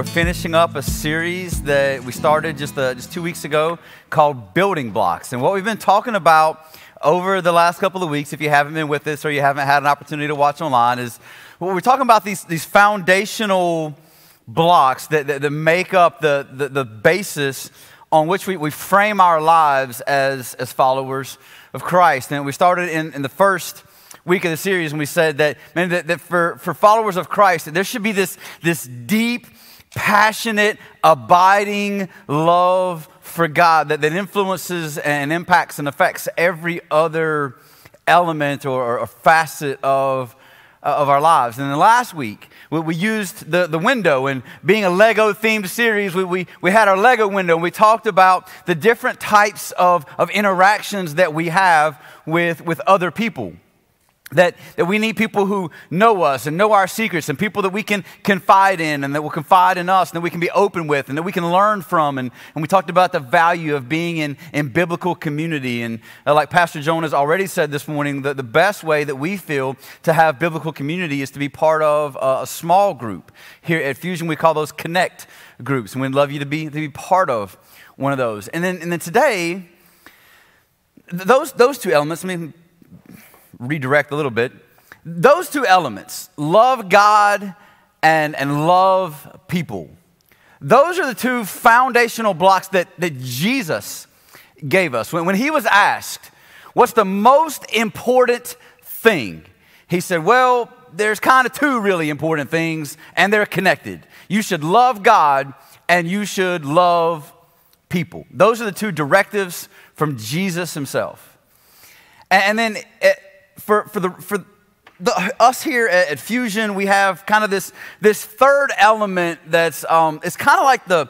we're finishing up a series that we started just, uh, just two weeks ago called Building Blocks. And what we've been talking about over the last couple of weeks, if you haven't been with us or you haven't had an opportunity to watch online, is well, we're talking about these, these foundational blocks that, that, that make up the, the, the, basis on which we, we frame our lives as, as followers of Christ. And we started in, in the first week of the series and we said that, man, that, that for, for followers of Christ, that there should be this, this deep, passionate, abiding love for God that, that influences and impacts and affects every other element or, or facet of, of our lives. And then last week, we, we, used the, the window and being a Lego themed series, we, we, we had our Lego window and we talked about the different types of, of interactions that we have with, with other people. That, that we need people who know us and know our secrets and people that we can confide in and that will confide in us and that we can be open with and that we can learn from. And, and we talked about the value of being in, in biblical community. And uh, like Pastor Joan has already said this morning, that the best way that we feel to have biblical community is to be part of a, a small group. Here at Fusion, we call those connect groups. And we'd love you to be, to be part of one of those. And then, and then today, those, those two elements, I mean, redirect a little bit. Those two elements, love God and, and love people, those are the two foundational blocks that, that Jesus gave us. When, when he was asked, What's the most important thing? He said, Well, there's kind of two really important things, and they're connected. You should love God and you should love people. Those are the two directives from Jesus himself. And, then eh, for, for, the, for the, us here at, at, Fusion, we have kind of this, this third element that's um, it's kind of like the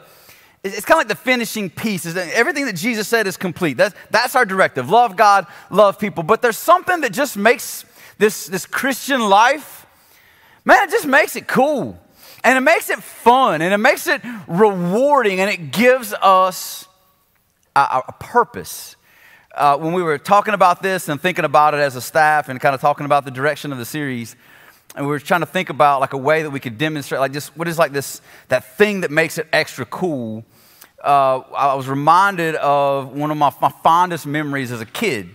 it's kind of like the finishing piece. Is everything that Jesus said is complete. That's, that's our directive. Love God, love people. But there's something that just makes this, this Christian life, man, it just makes it cool. And it makes it fun and it makes it rewarding and it gives us a, a purpose uh, when we were talking about this and thinking about it as a staff and kind of talking about the direction of the series, and we were trying to think about like a way that we could demonstrate, like just what is like this that thing that makes it extra cool. Uh, I was reminded of one of my, my fondest memories as a kid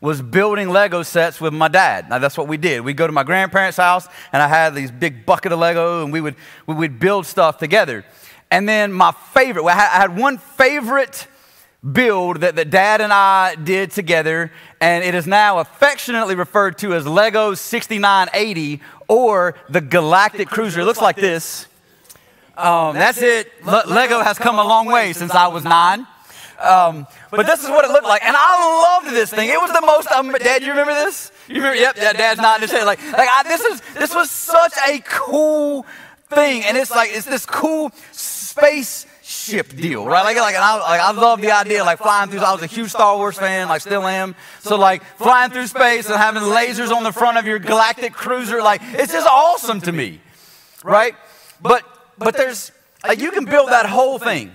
was building Lego sets with my dad. Now that's what we did. We'd go to my grandparents' house, and I had these big bucket of Lego, and we would we would build stuff together. And then my favorite, I had one favorite build that, that dad and I did together, and it is now affectionately referred to as Lego 6980 or the Galactic Cruiser. It looks like this. Um, that's it. Le- Lego has come a long way since I was nine. Um, but this is what it looked like, and I loved this thing. It was the most. Um, Dad, you remember this? You remember? Yep. Yeah, Dad's nodding his head. Like, like I, this is this was such a cool thing, and it's like it's this cool space ship deal, right? Like, like, I, like I love the idea, like flying through. I was a huge Star Wars fan, like still am. So like flying through space and having lasers on the front of your galactic cruiser, like it's just awesome to me, right? But but there's like you can build that whole thing,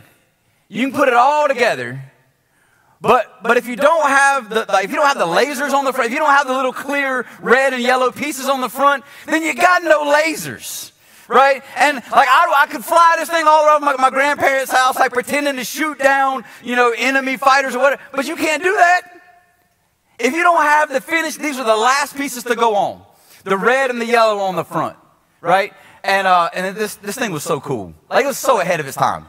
you can put it all together. But, but if you don't have the like, if you don't have the lasers on the front, if you don't have the little clear red and yellow pieces on the front, then you got no lasers right? And like I, I could fly this thing all around my, my grandparents' house, like pretending to shoot down, you know, enemy fighters or whatever. But you can't do that. If you don't have the finish, these are the last pieces to go on. The red and the yellow on the front, right? And, uh, and this, this thing was so cool. Like it was so ahead of its time,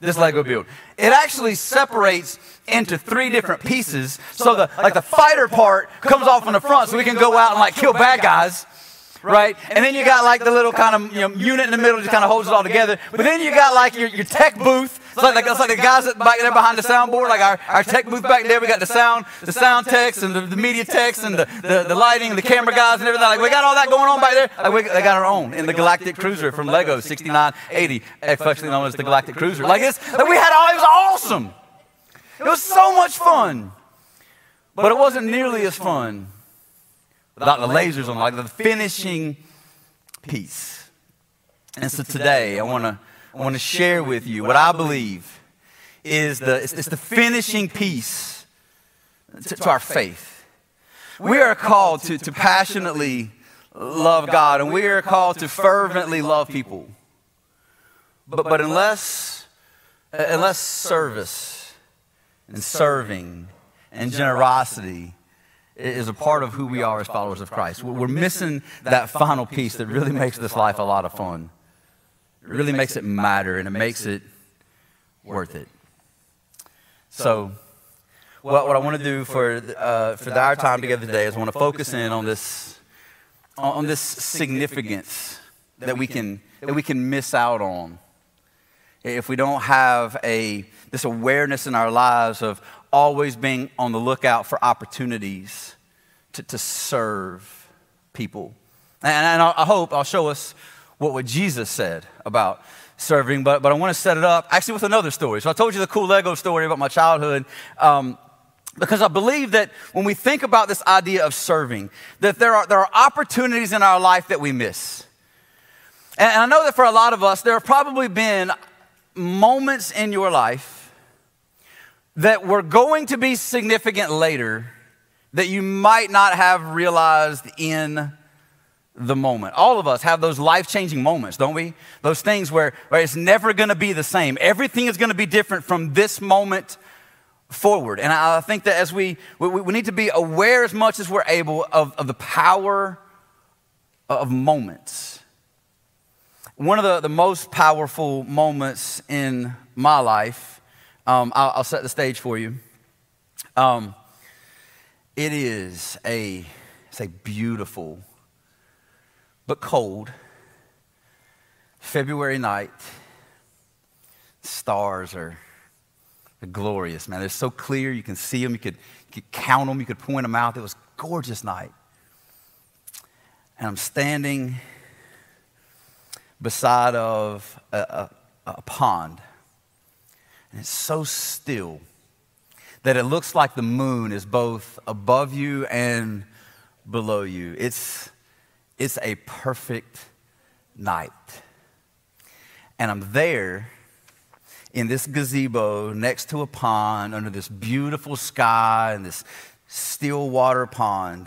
this Lego build. It actually separates into three different pieces. So the, like the fighter part comes off on the front so we can go out and like kill bad guys right? And then you got like the little kind of you know, unit in the middle just kind of holds it all together. But then you got like your, your tech booth. It's like, it's like the guys that back there behind the soundboard, like our, our tech booth back there. We got the sound, the sound techs and the, the media techs and the, the, the lighting and the camera guys and everything. Like we got all that going on back there. Like we, they got our own in the Galactic Cruiser from Lego 6980, affectionately known as the Galactic Cruiser. Like it's like we had all. It was awesome. It was so much fun. But it wasn't nearly as fun without the lasers on, like the finishing piece. And so today, I want to I want to share with you what I believe is the it's, the finishing piece to, to our faith. We are called to, to passionately love God, and we are called to fervently love people. But, but unless, unless service and serving and generosity is a part of who we are as followers of Christ, we're missing that final piece that really makes this life a lot of fun. It really makes it matter and it makes it worth it. So, what, what I want to do for, uh, for our time together today is I want to focus in on this, on this significance that we can, that we can miss out on if we don't have a, this awareness in our lives of always being on the lookout for opportunities to, to serve people. And, and I hope I'll show us what, what Jesus said about serving, but, but I want to set it up actually with another story. So I told you the cool Lego story about my childhood. Um, because I believe that when we think about this idea of serving, that there are, there are opportunities in our life that we miss. And, and I know that for a lot of us, there have probably been moments in your life that were going to be significant later that you might not have realized in the moment. All of us have those life changing moments, don't we? Those things where, where it's never going to be the same. Everything is going to be different from this moment forward. And I think that as we, we, we need to be aware as much as we're able of, of the power of moments. One of the, the most powerful moments in my life, um, I'll, I'll, set the stage for you. Um, it is a, it's a beautiful but cold February night. Stars are glorious, man. They're so clear. You can see them. You could, you could count them. You could point them out. It was gorgeous night. And I'm standing beside of a, a, a pond. And it's so still that it looks like the moon is both above you and below you. It's, it's a perfect night. And I'm there in this gazebo next to a pond under this beautiful sky and this still water pond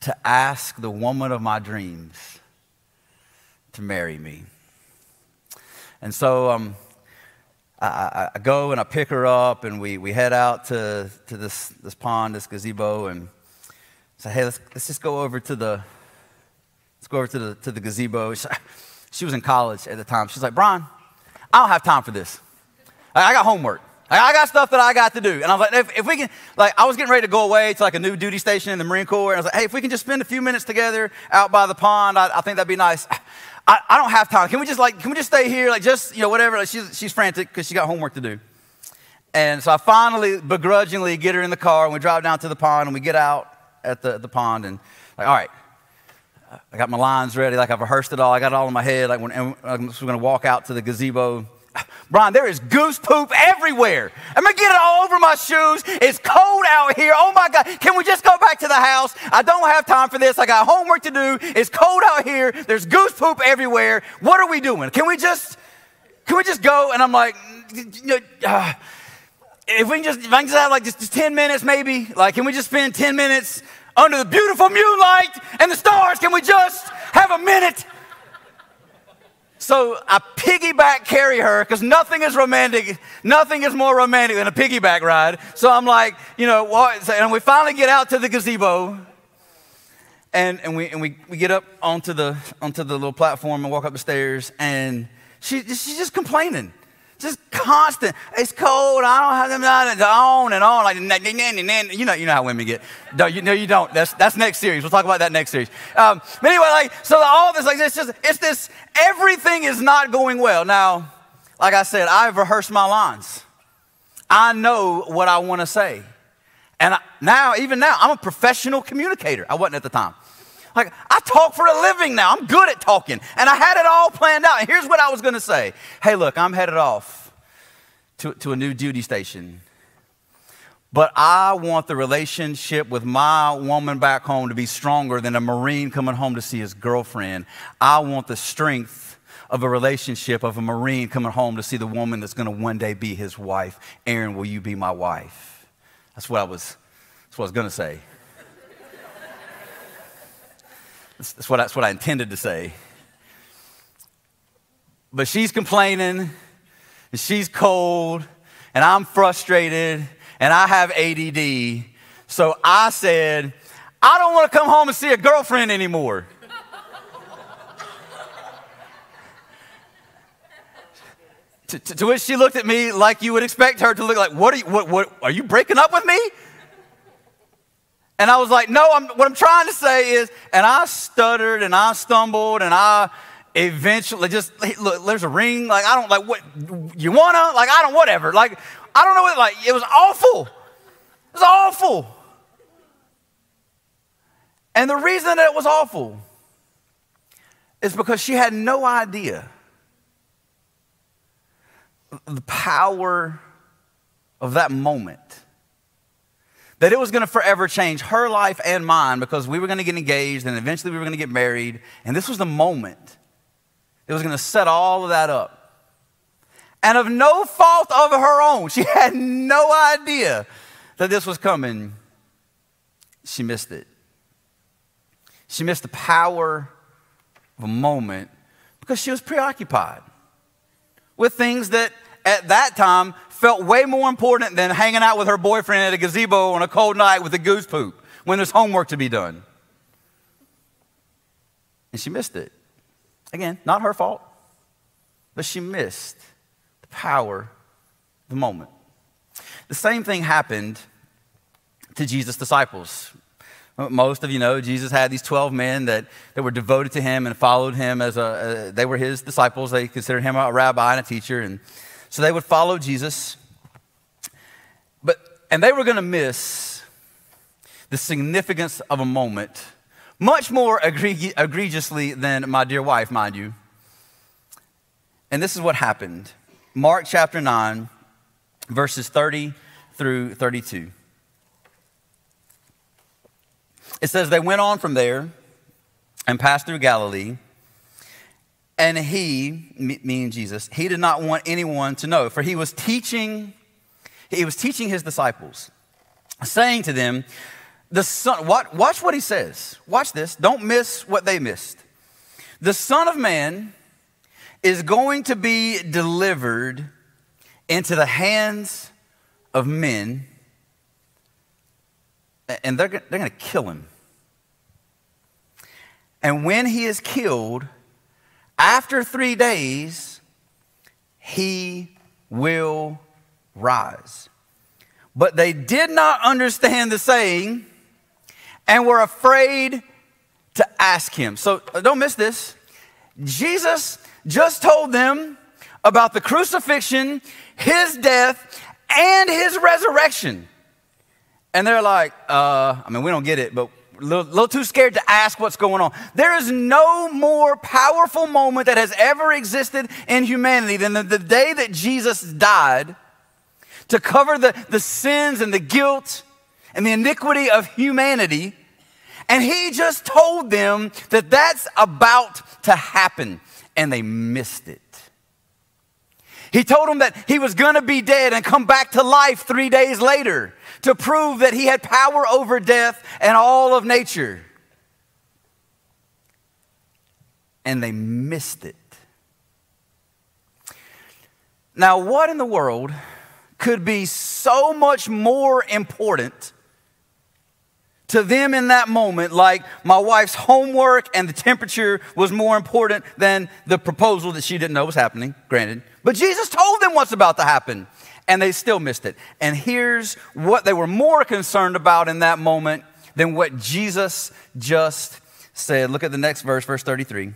to ask the woman of my dreams to marry me. And so um, I, I, go and I pick her up, and we, we head out to, to this, this pond, this gazebo, and say, hey, let's, let's just go over to the let's go over to the, to the gazebo. She, she was in college at the time. She's like, Brian, I don't have time for this. I got homework. I got stuff that I got to do. And I was like, if, if, we can, like, I was getting ready to go away to like a new duty station in the Marine Corps. And I was like, hey, if we can just spend a few minutes together out by the pond, I, I think that'd be nice. I, I, don't have time. Can we just like, can we just stay here? Like, just, you know, whatever. Like, she's, she's frantic because she got homework to do. And so I finally begrudgingly get her in the car and we drive down to the pond and we get out at the, the pond and like, all right, I got my lines ready. Like I've rehearsed it all. I got it all in my head. Like when, I'm just going to walk out to the gazebo Brian, there is goose poop everywhere. I'm gonna get it all over my shoes. It's cold out here. Oh my God. Can we just go back to the house? I don't have time for this. I got homework to do. It's cold out here. There's goose poop everywhere. What are we doing? Can we just, can we just go? And I'm like, uh, if we can just, if I can just have like just, just 10 minutes maybe, like, can we just spend 10 minutes under the beautiful moonlight and the stars? Can we just have a minute? So I piggyback carry her because nothing is romantic, nothing is more romantic than a piggyback ride. So I'm like, you know? And we finally get out to the gazebo, and, and, we, and we, we get up onto the, onto the little platform and walk up the stairs, and she, she's just complaining just constant. It's cold. I don't have them on and on like you know you know how women get. No, you know you don't. That's that's next series. We'll talk about that next series. Um, but anyway, like so all this like it's just it's this everything is not going well. Now, like I said, I've rehearsed my lines. I know what I want to say, and I, now even now I'm a professional communicator. I wasn't at the time. Like, I talk for a living now. I'm good at talking. And I had it all planned out. And here's what I was going to say Hey, look, I'm headed off to, to a new duty station. But I want the relationship with my woman back home to be stronger than a Marine coming home to see his girlfriend. I want the strength of a relationship of a Marine coming home to see the woman that's going to one day be his wife. Aaron, will you be my wife? That's what I was, that's what I was going to say. That's what, I, that's what I intended to say. but she's complaining, and she's cold, and I'm frustrated, and I have ADD. So I said, I don't want to come home and see a girlfriend anymore. to, to, to, which she looked at me like you would expect her to look like, what are you, what, what, are you breaking up with me? And I was like, no, I'm, what I'm trying to say is, and I stuttered and I stumbled and I eventually just, look, there's a ring. Like, I don't, like, what, you wanna? Like, I don't, whatever. Like, I don't know what, like, it was awful. It was awful. And the reason that it was awful is because she had no idea the power of that moment. That it was going to forever change her life and mine because we were going to get engaged and eventually we were going to get married. And this was the moment that was going to set all of that up. And of no fault of her own, she had no idea that this was coming. She missed it. She missed the power of a moment because she was preoccupied with things that at that time felt way more important than hanging out with her boyfriend at a gazebo on a cold night with a goose poop when there's homework to be done. And she missed it. Again, not her fault, but she missed the power the moment. The same thing happened to Jesus' disciples. Most of you know Jesus had these 12 men that, that were devoted to him and followed him as a, uh, they were his disciples. They considered him a rabbi and a teacher. And so they would follow Jesus. But, and they were going to miss the significance of a moment much more egregiously than my dear wife, mind you. And this is what happened Mark chapter 9, verses 30 through 32. It says, They went on from there and passed through Galilee. And he, meaning Jesus, he did not want anyone to know, for he was teaching, he was teaching his disciples, saying to them, the son, what, watch what he says. Watch this. Don't miss what they missed. The Son of Man is going to be delivered into the hands of men, and they're, they're going to kill him. And when he is killed, after three days, he will rise. But they did not understand the saying and were afraid to ask him. So uh, don't miss this. Jesus just told them about the crucifixion, his death, and his resurrection. And they're like, uh, I mean, we don't get it, but a little, little, too scared to ask what's going on. There is no more powerful moment that has ever existed in humanity than the, the day that Jesus died to cover the, the sins and the guilt and the iniquity of humanity. And he just told them that that's about to happen, and they missed it. He told them that he was going to be dead and come back to life three days later to prove that he had power over death and all of nature. And they missed it. Now, what in the world could be so much more important to them in that moment, like my wife's homework and the temperature was more important than the proposal that she didn't know was happening, granted. But Jesus told them what's about to happen and they still missed it. And here's what they were more concerned about in that moment than what Jesus just said. Look at the next verse, verse 33.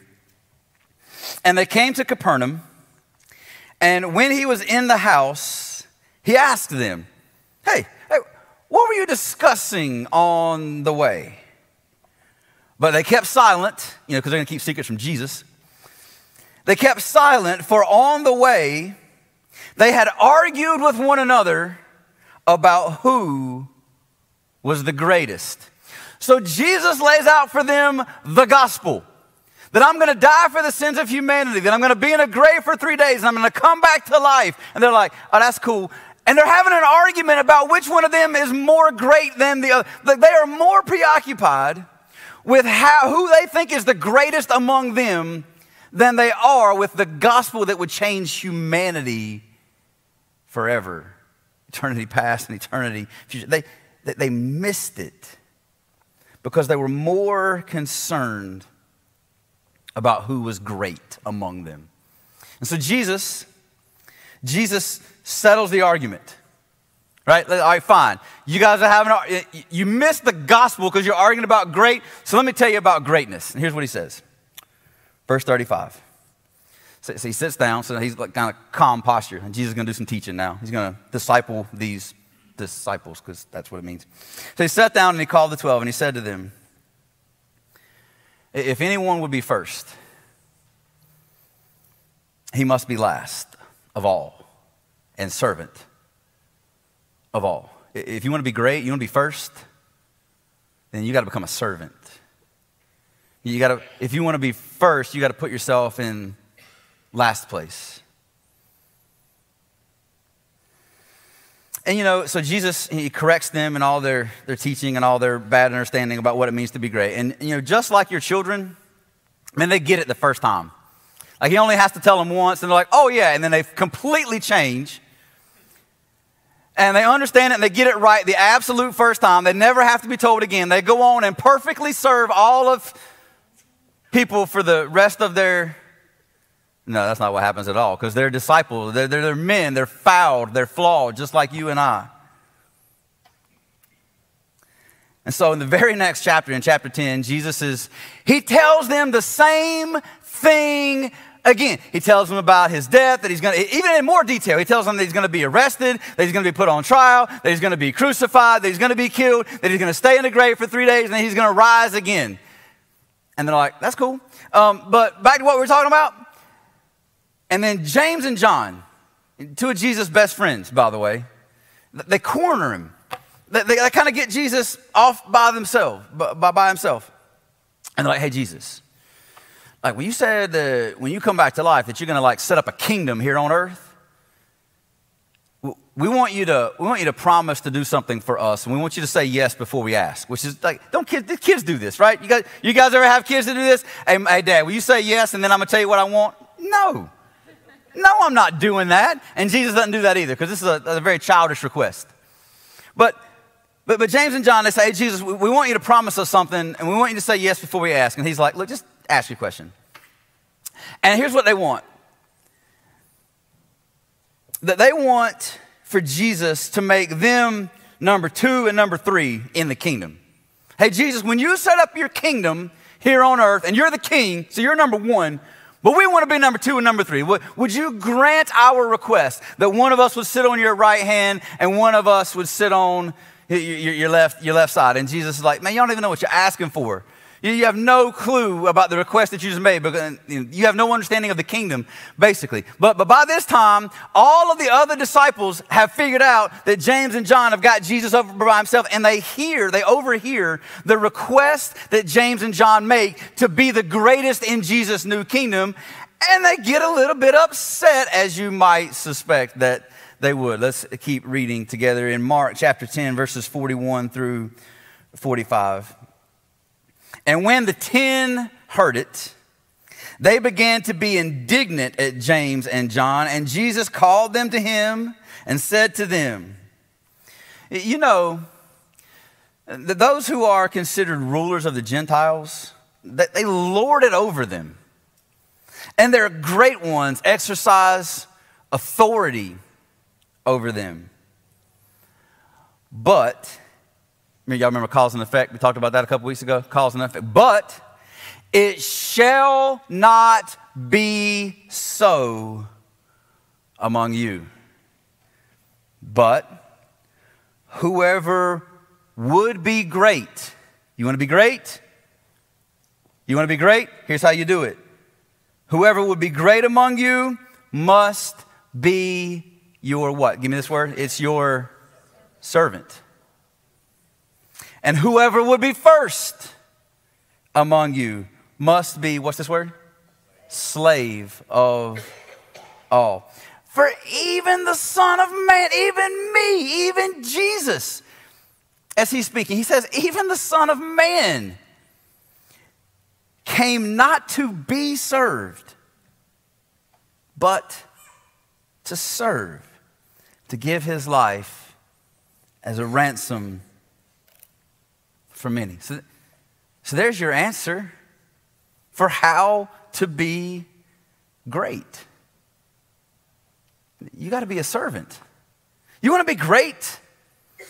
And they came to Capernaum, and when he was in the house, he asked them, Hey, hey, what were you discussing on the way? But they kept silent, you know, because they're going to keep secrets from Jesus. They kept silent, for on the way, they had argued with one another about who was the greatest. So Jesus lays out for them the gospel that I'm going to die for the sins of humanity, that I'm going to be in a grave for three days, and I'm going to come back to life. And they're like, oh, that's cool. And they're having an argument about which one of them is more great than the other. They are more preoccupied with how, who they think is the greatest among them than they are with the gospel that would change humanity forever eternity past and eternity future. They, they missed it because they were more concerned about who was great among them. And so Jesus, Jesus settles the argument. Right? All right, fine. You guys are having, you missed the gospel because you're arguing about great. So let me tell you about greatness. And here's what he says. Verse 35. So, he sits down, so he's like kind of calm posture. And Jesus is going to do some teaching now. He's going to disciple these disciples because that's what it means. So he sat down and he called the 12 and he said to them, If anyone would be first, he must be last of all and servant of all. If you want to be great, you want to be first, then you got to become a servant. You got to, if you want to be first, you got to put yourself in last place. And you know, so Jesus, he corrects them and all their, their teaching and all their bad understanding about what it means to be great. And you know, just like your children, man, they get it the first time. Like he only has to tell them once, and they're like, oh yeah, and then they completely change. And they understand it and they get it right the absolute first time. They never have to be told again. They go on and perfectly serve all of people for the rest of their no, that's not what happens at all because they're disciples. They're, they're, they're, men. They're fouled. They're flawed, just like you and I. And so, in the very next chapter, in chapter 10, Jesus is, he tells them the same thing again. He tells them about his death, that he's going to, even in more detail, he tells them that he's going to be arrested, that he's going to be put on trial, that he's going to be crucified, that he's going to be killed, that he's going to stay in the grave for three days, and then he's going to rise again. And they're like, that's cool. Um, but back to what we were talking about. And then James and John, two of Jesus' best friends, by the way, they corner him. They, they, they kind of get Jesus off by themselves, by, by himself. And they're like, hey, Jesus, like when you said that when you come back to life that you're going to like set up a kingdom here on earth, we want you to we want you to promise to do something for us and we want you to say yes before we ask which is like don't kids kids do this right you guys you guys ever have kids to do this hey, hey dad will you say yes and then i'm gonna tell you what i want no no, I'm not doing that. And Jesus doesn't do that either because this is a, a, very childish request. But, but, but James and John, they say, hey, Jesus, we, we want you to promise us something and we want you to say yes before we ask. And he's like, look, just ask your question. And here's what they want that they want for Jesus to make them number two and number three in the kingdom. Hey, Jesus, when you set up your kingdom here on earth and you're the king, so you're number one, but we want to be number two and number three. Would, you grant our request that one of us would sit on your right hand and one of us would sit on your, left, your left side? And Jesus is like, man, you don't even know what you're asking for. You have no clue about the request that you just made because you have no understanding of the kingdom, basically. But, but by this time, all of the other disciples have figured out that James and John have got Jesus over by himself, and they hear, they overhear the request that James and John make to be the greatest in Jesus' new kingdom, and they get a little bit upset, as you might suspect that they would. Let's keep reading together in Mark chapter 10, verses 41 through 45. And when the ten heard it, they began to be indignant at James and John, and Jesus called them to him and said to them, You know, those who are considered rulers of the Gentiles, they lord it over them. And their great ones exercise authority over them. But Y'all remember cause and effect? We talked about that a couple weeks ago. Cause and effect. But it shall not be so among you. But whoever would be great, you want to be great? You want to be great? Here's how you do it. Whoever would be great among you must be your what? Give me this word. It's your servant. And whoever would be first among you must be, what's this word? Slave of all. For even the Son of Man, even me, even Jesus, as he's speaking, he says, even the Son of Man came not to be served, but to serve, to give his life as a ransom for many. So, so there's your answer for how to be great. You got to be a servant. You want to be great?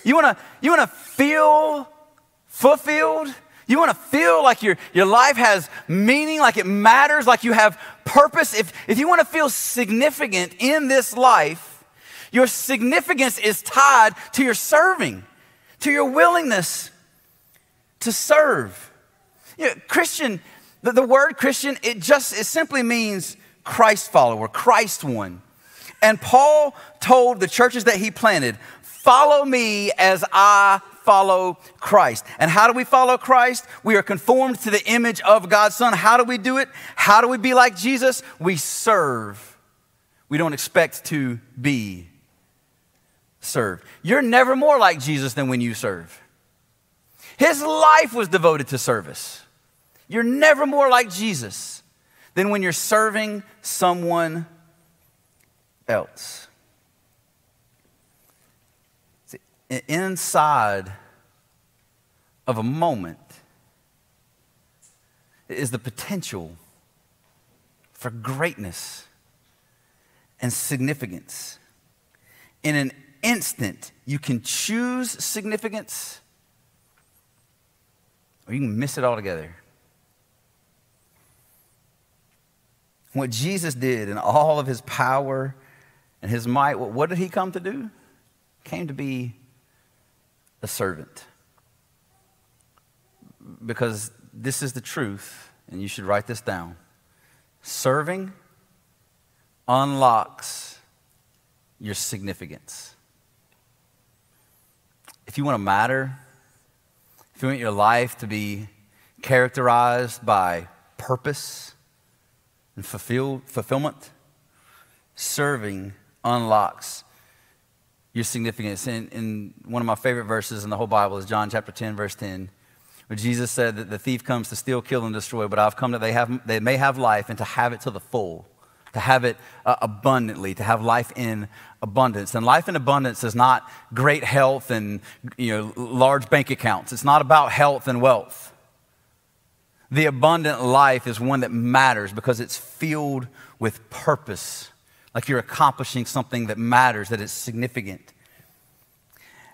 You want to you want to feel fulfilled? You want to feel like your, your life has meaning, like it matters, like you have purpose. If, if you want to feel significant in this life, your significance is tied to your serving, to your willingness to serve. You know, Christian, the, the word Christian, it just, it simply means Christ follower, Christ one. And Paul told the churches that he planted, Follow me as I follow Christ. And how do we follow Christ? We are conformed to the image of God's Son. How do we do it? How do we be like Jesus? We serve. We don't expect to be served. You're never more like Jesus than when you serve. His life was devoted to service. You're never more like Jesus than when you're serving someone else. See, inside of a moment is the potential for greatness and significance. In an instant, you can choose significance or you can miss it altogether. What Jesus did in all of his power and his might, what did he come to do? Came to be a servant. Because this is the truth, and you should write this down. Serving unlocks your significance. If you want to matter, if you want your life to be characterized by purpose and fulfill, fulfillment, serving unlocks your significance. And, in one of my favorite verses in the whole Bible is John chapter 10, verse 10, where Jesus said that the thief comes to steal, kill, and destroy, but I've come that they, have, they may have life and to have it to the full to have it uh, abundantly, to have life in abundance. And life in abundance is not great health and you know, large bank accounts. It's not about health and wealth. The abundant life is one that matters because it's filled with purpose, like you're accomplishing something that matters, that is significant.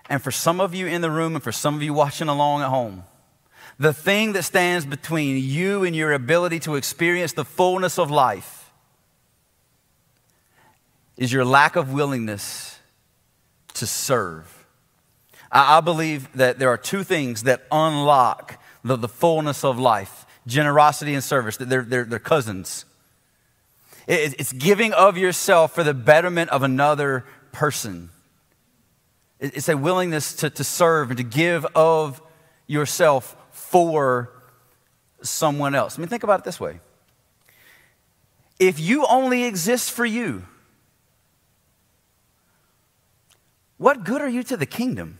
And for some of you in the room and for some of you watching along at home, the thing that stands between you and your ability to experience the fullness of life is your lack of willingness to serve. I, I believe that there are two things that unlock the, the fullness of life generosity and service, that they're, they're, they're cousins. It, it's giving of yourself for the betterment of another person. It, it's a willingness to, to serve and to give of yourself for someone else. I mean, think about it this way if you only exist for you, What good are you to the kingdom?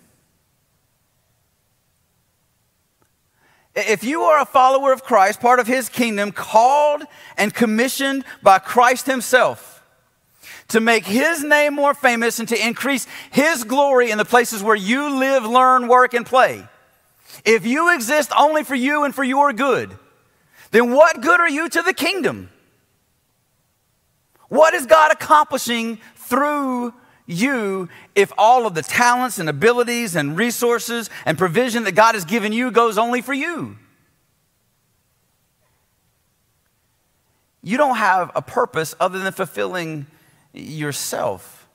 If you are a follower of Christ, part of his kingdom, called and commissioned by Christ himself to make his name more famous and to increase his glory in the places where you live, learn, work, and play. If you exist only for you and for your good, then what good are you to the kingdom? What is God accomplishing through you if all of the talents and abilities and resources and provision that God has given you goes only for you? You don't have a purpose other than fulfilling yourself.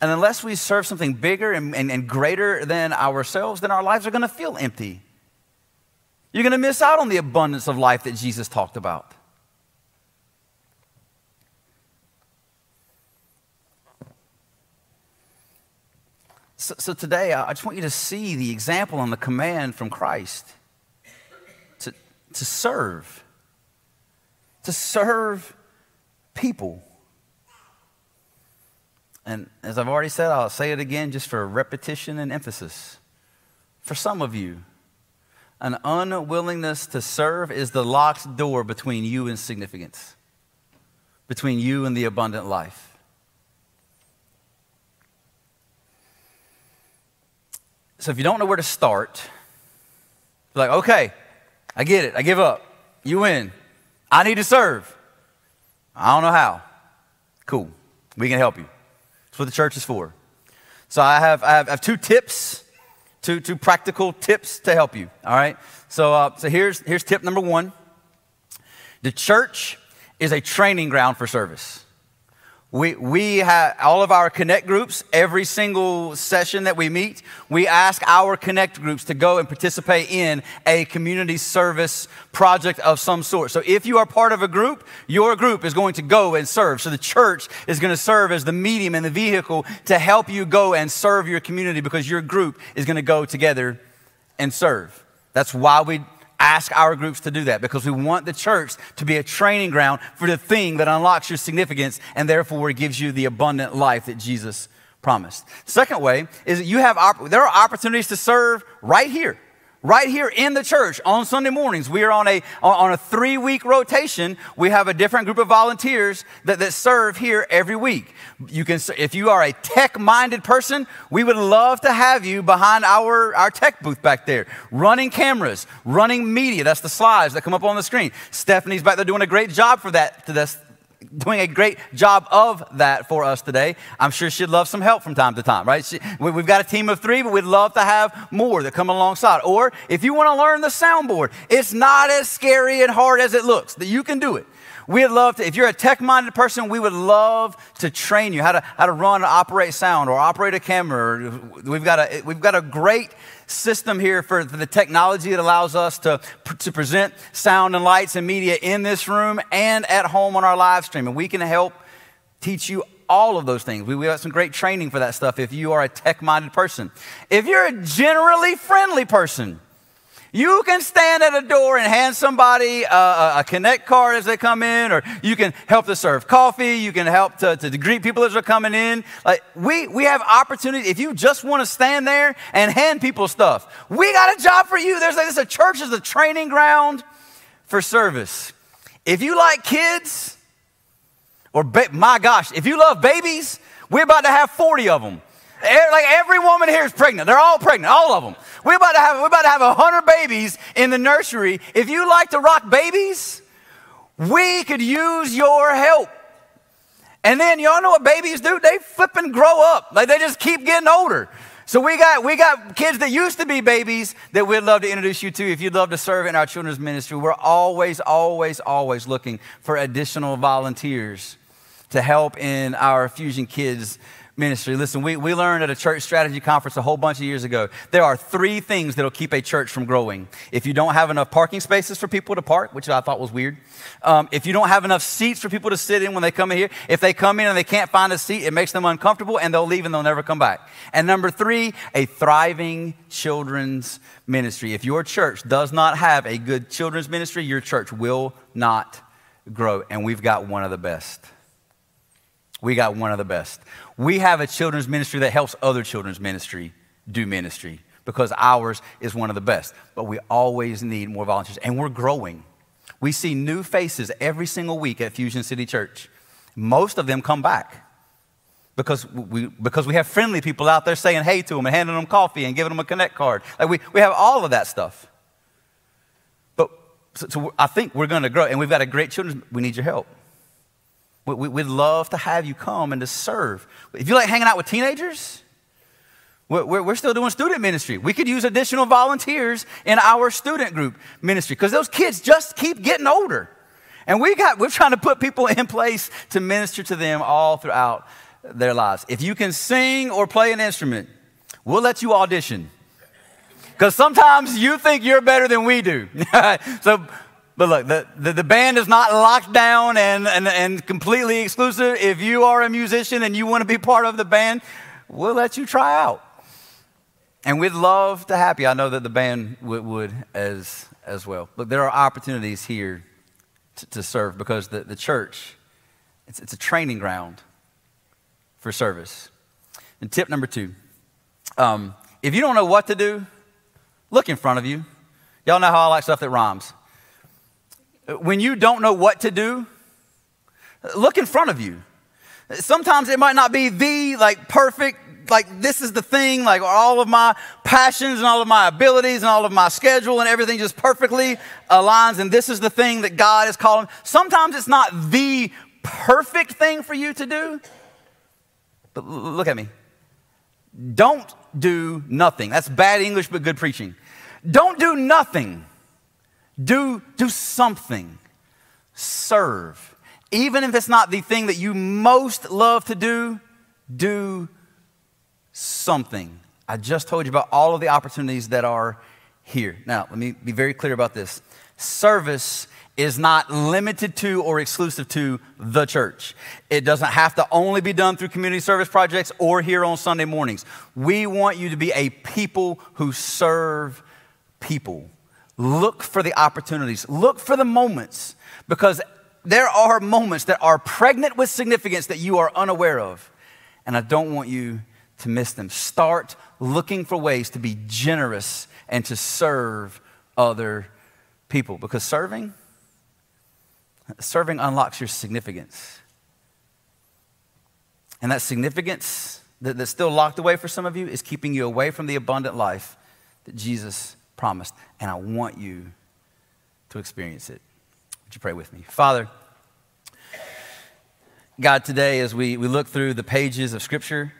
And unless we serve something bigger and, and, and greater than ourselves, then our lives are going to feel empty. You're going to miss out on the abundance of life that Jesus talked about. So, so today, I just want you to see the example and the command from Christ to, to serve, to serve people. And as I've already said, I'll say it again just for repetition and emphasis. For some of you, an unwillingness to serve is the locked door between you and significance between you and the abundant life. So if you don't know where to start, you're like, okay, I get it, I give up. You win. I need to serve. I don't know how. Cool. We can help you. That's what the church is for. So I have, I have, I have two tips, two, two practical tips to help you. All right. So, uh, so here's, here's tip number one. The church is a training ground for service. We, we have all of our connect groups, every single session that we meet, we ask our connect groups to go and participate in a community service project of some sort. So if you are part of a group, your group is going to go and serve. So the church is going to serve as the medium and the vehicle to help you go and serve your community because your group is going to go together and serve. That's why we ask our groups to do that because we want the church to be a training ground for the thing that unlocks your significance and therefore gives you the abundant life that Jesus promised. Second way is that you have there are opportunities to serve right here right here in the church on Sunday mornings. We are on a, on a three week rotation. We have a different group of volunteers that, that serve here every week. You can, if you are a tech minded person, we would love to have you behind our, our tech booth back there, running cameras, running media. That's the slides that come up on the screen. Stephanie's back there doing a great job for that, to this, doing a great job of that for us today. I'm sure she'd love some help from time to time, right? She, we, have got a team of three, but we'd love to have more that come alongside. Or if you want to learn the soundboard, it's not as scary and hard as it looks, that you can do it. We'd love to, if you're a tech minded person, we would love to train you how to, how to run and operate sound or operate a camera. We've got a, we've got a great system here for, the technology that allows us to, to present sound and lights and media in this room and at home on our live stream. And we can help teach you all of those things. We, we have some great training for that stuff if you are a tech minded person. If you're a generally friendly person, you can stand at a door and hand somebody a, a, Connect card as they come in, or you can help to serve coffee. You can help to, to greet people as they're coming in. Like we, we have opportunity. If you just want to stand there and hand people stuff, we got a job for you. There's, there's a church is a training ground for service. If you like kids, or ba- my gosh, if you love babies, we're about to have 40 of them. Like every woman here is pregnant. They're all pregnant, all of them. We're about to have, we're about to have 100 babies in the nursery. If you like to rock babies, we could use your help. And then y'all know what babies do? They flip and grow up. Like they just keep getting older. So we got we got kids that used to be babies that we'd love to introduce you to if you'd love to serve in our children's ministry. We're always, always, always looking for additional volunteers to help in our Fusion Kids ministry. Listen, we, we learned at a church strategy conference a whole bunch of years ago. There are three things that'll keep a church from growing. If you don't have enough parking spaces for people to park, which I thought was weird. Um, if you don't have enough seats for people to sit in when they come in here, if they come in and they can't find a seat, it makes them uncomfortable and they'll leave and they'll never come back. And number three, a thriving children's ministry. If your church does not have a good children's ministry, your church will not grow. And we've got one of the best. We got one of the best. We have a children's ministry that helps other children's ministry do ministry because ours is one of the best. But we always need more volunteers, and we're growing. We see new faces every single week at Fusion City Church. Most of them come back because we, because we have friendly people out there saying hey to them and handing them coffee and giving them a Connect card. Like we, we have all of that stuff. But so, so I think we're going to grow, and we've got a great children's. We need your help. We, would love to have you come and to serve. If you like hanging out with teenagers, we're, we're, still doing student ministry. We could use additional volunteers in our student group ministry because those kids just keep getting older. And we got, we're trying to put people in place to minister to them all throughout their lives. If you can sing or play an instrument, we'll let you audition. Because sometimes you think you're better than we do. so but look, the, the, the, band is not locked down and, and, and completely exclusive. If you are a musician and you want to be part of the band, we'll let you try out. And we'd love to have you. I know that the band would, would as, as well. Look, there are opportunities here to, to serve because the, the church, it's, it's a training ground for service. And tip number two um, if you don't know what to do, look in front of you. Y'all know how I like stuff that rhymes when you don't know what to do, Look in front of you. Sometimes it might not be the like perfect like this is the thing, like all of my passions and all of my abilities and all of my schedule and everything just perfectly aligns, and this is the thing that God is calling. Sometimes it's not the perfect thing for you to do, but look at me. Don't do nothing. That's bad English, but good preaching. Don't do nothing. Do, do something. Serve. Even if it's not the thing that you most love to do, do something. I just told you about all of the opportunities that are here. Now, let me be very clear about this. Service is not limited to or exclusive to the church. It doesn't have to only be done through community service projects or here on Sunday mornings. We want you to be a people who serve people. Look for the opportunities, look for the moments, because there are moments that are pregnant with significance that you are unaware of. And I don't want you to miss them. Start looking for ways to be generous and to serve other people because serving serving unlocks your significance. And that significance that, that's still locked away for some of you is keeping you away from the abundant life that Jesus promised. And I want you to experience it. Would you pray with me? Father, God, today as we, we look through the pages of Scripture,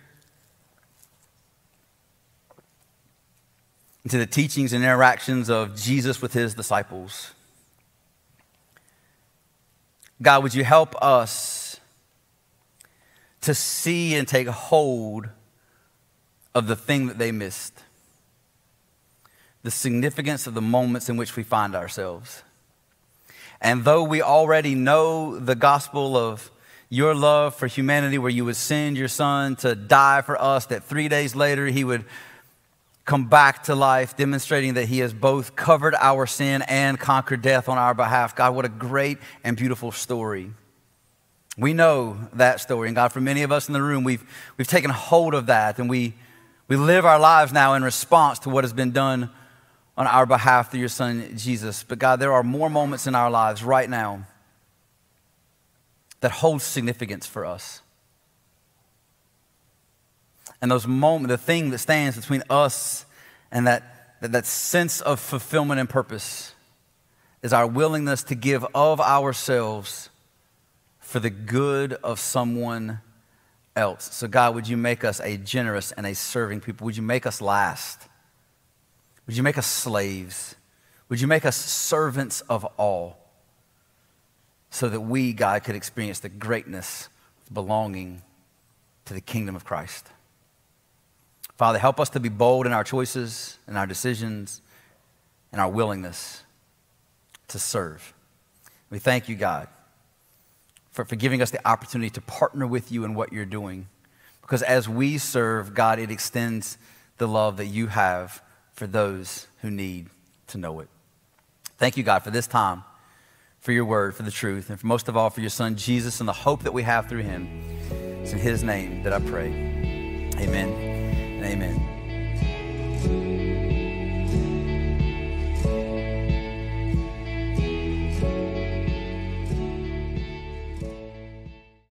into the teachings and interactions of Jesus with his disciples. God, would you help us to see and take hold of the thing that they missed? The significance of the moments in which we find ourselves. And though we already know the gospel of your love for humanity, where you would send your son to die for us, that three days later he would come back to life, demonstrating that He has both covered our sin and conquered death on our behalf. God, what a great and beautiful story. We know that story. And God, for many of us in the room, we've, we've taken hold of that and we, we live our lives now in response to what has been done on our behalf through your Son, Jesus. But God, there are more moments in our lives right now that hold significance for us. And those moments, the thing that stands between us and that, that, that sense of fulfillment and purpose is our willingness to give of ourselves for the good of someone else. So, God, would you make us a generous and a serving people? Would you make us last? Would you make us slaves? Would you make us servants of all? So that we, God, could experience the greatness of belonging to the kingdom of Christ. Father, help us to be bold in our choices and our decisions and our willingness to serve. We thank you, God, for, for giving us the opportunity to partner with you in what you're doing. Because as we serve, God, it extends the love that you have for those who need to know it. Thank you, God, for this time, for your word, for the truth, and for most of all, for your son, Jesus, and the hope that we have through him. It's in his name that I pray. Amen and amen.